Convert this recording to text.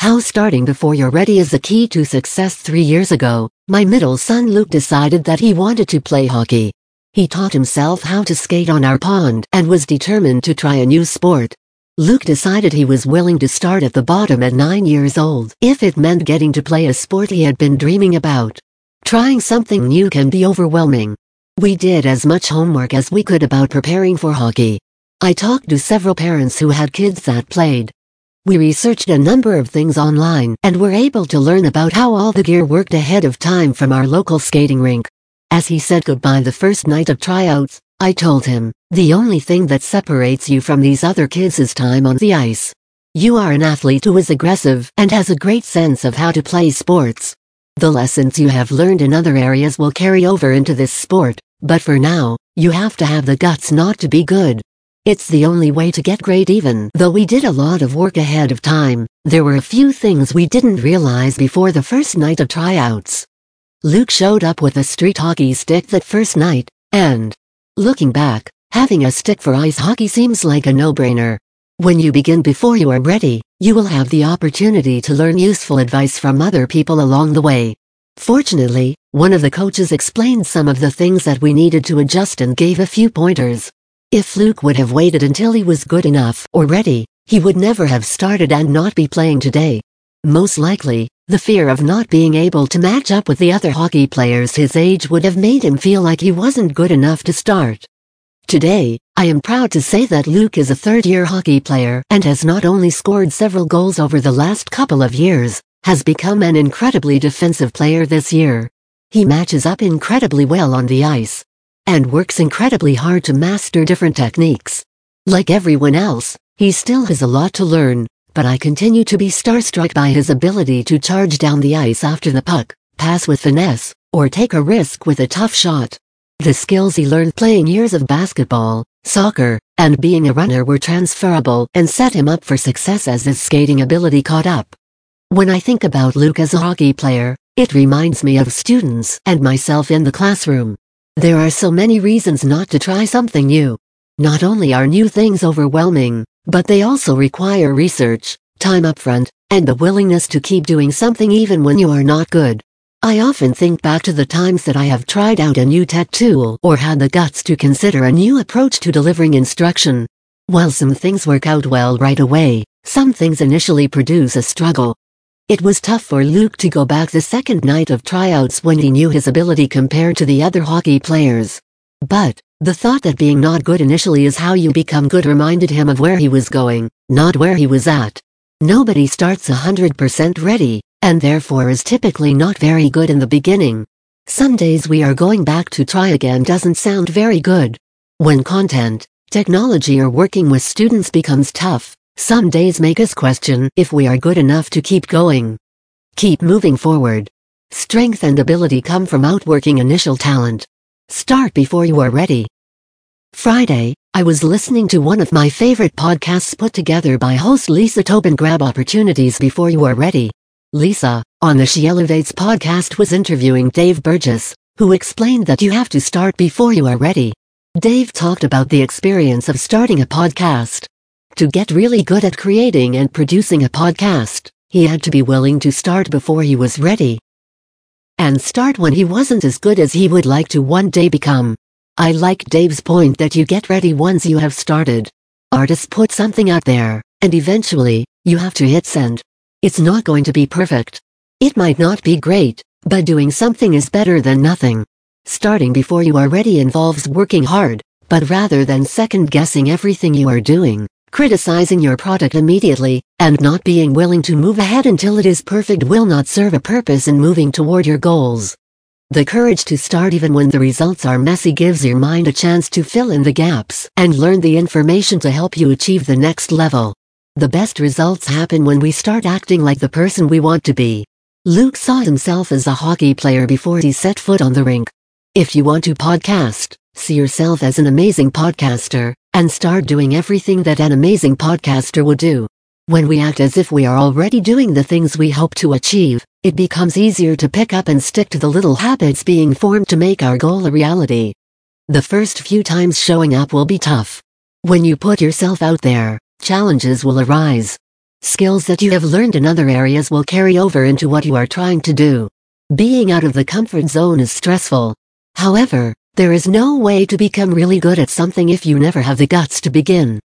How starting before you're ready is the key to success three years ago, my middle son Luke decided that he wanted to play hockey. He taught himself how to skate on our pond and was determined to try a new sport. Luke decided he was willing to start at the bottom at nine years old if it meant getting to play a sport he had been dreaming about. Trying something new can be overwhelming. We did as much homework as we could about preparing for hockey. I talked to several parents who had kids that played. We researched a number of things online and were able to learn about how all the gear worked ahead of time from our local skating rink. As he said goodbye the first night of tryouts, I told him, the only thing that separates you from these other kids is time on the ice. You are an athlete who is aggressive and has a great sense of how to play sports. The lessons you have learned in other areas will carry over into this sport, but for now, you have to have the guts not to be good. It's the only way to get great even though we did a lot of work ahead of time, there were a few things we didn't realize before the first night of tryouts. Luke showed up with a street hockey stick that first night, and, looking back, having a stick for ice hockey seems like a no-brainer. When you begin before you are ready, you will have the opportunity to learn useful advice from other people along the way. Fortunately, one of the coaches explained some of the things that we needed to adjust and gave a few pointers. If Luke would have waited until he was good enough or ready, he would never have started and not be playing today. Most likely, the fear of not being able to match up with the other hockey players his age would have made him feel like he wasn't good enough to start. Today, I am proud to say that Luke is a third-year hockey player and has not only scored several goals over the last couple of years, has become an incredibly defensive player this year. He matches up incredibly well on the ice, and works incredibly hard to master different techniques. Like everyone else, he still has a lot to learn, but I continue to be starstruck by his ability to charge down the ice after the puck, pass with finesse, or take a risk with a tough shot. The skills he learned playing years of basketball, soccer, and being a runner were transferable and set him up for success as his skating ability caught up. When I think about Luke as a hockey player, it reminds me of students and myself in the classroom. There are so many reasons not to try something new. Not only are new things overwhelming, but they also require research, time upfront, and the willingness to keep doing something even when you are not good. I often think back to the times that I have tried out a new tech tool or had the guts to consider a new approach to delivering instruction. While some things work out well right away, some things initially produce a struggle. It was tough for Luke to go back the second night of tryouts when he knew his ability compared to the other hockey players. But, the thought that being not good initially is how you become good reminded him of where he was going, not where he was at. Nobody starts 100% ready, and therefore is typically not very good in the beginning. Some days we are going back to try again doesn't sound very good. When content, technology or working with students becomes tough, some days make us question if we are good enough to keep going. Keep moving forward. Strength and ability come from outworking initial talent. Start before you are ready. Friday, I was listening to one of my favorite podcasts put together by host Lisa Tobin Grab Opportunities Before You Are Ready. Lisa, on the She Elevates podcast was interviewing Dave Burgess, who explained that you have to start before you are ready. Dave talked about the experience of starting a podcast, to get really good at creating and producing a podcast, he had to be willing to start before he was ready. And start when he wasn't as good as he would like to one day become. I like Dave's point that you get ready once you have started. Artists put something out there, and eventually, you have to hit send. It's not going to be perfect. It might not be great, but doing something is better than nothing. Starting before you are ready involves working hard, but rather than second guessing everything you are doing, Criticizing your product immediately, and not being willing to move ahead until it is perfect will not serve a purpose in moving toward your goals. The courage to start even when the results are messy gives your mind a chance to fill in the gaps and learn the information to help you achieve the next level. The best results happen when we start acting like the person we want to be. Luke saw himself as a hockey player before he set foot on the rink. If you want to podcast, see yourself as an amazing podcaster, and start doing everything that an amazing podcaster would do. When we act as if we are already doing the things we hope to achieve, it becomes easier to pick up and stick to the little habits being formed to make our goal a reality. The first few times showing up will be tough. When you put yourself out there, challenges will arise. Skills that you have learned in other areas will carry over into what you are trying to do. Being out of the comfort zone is stressful. However, there is no way to become really good at something if you never have the guts to begin.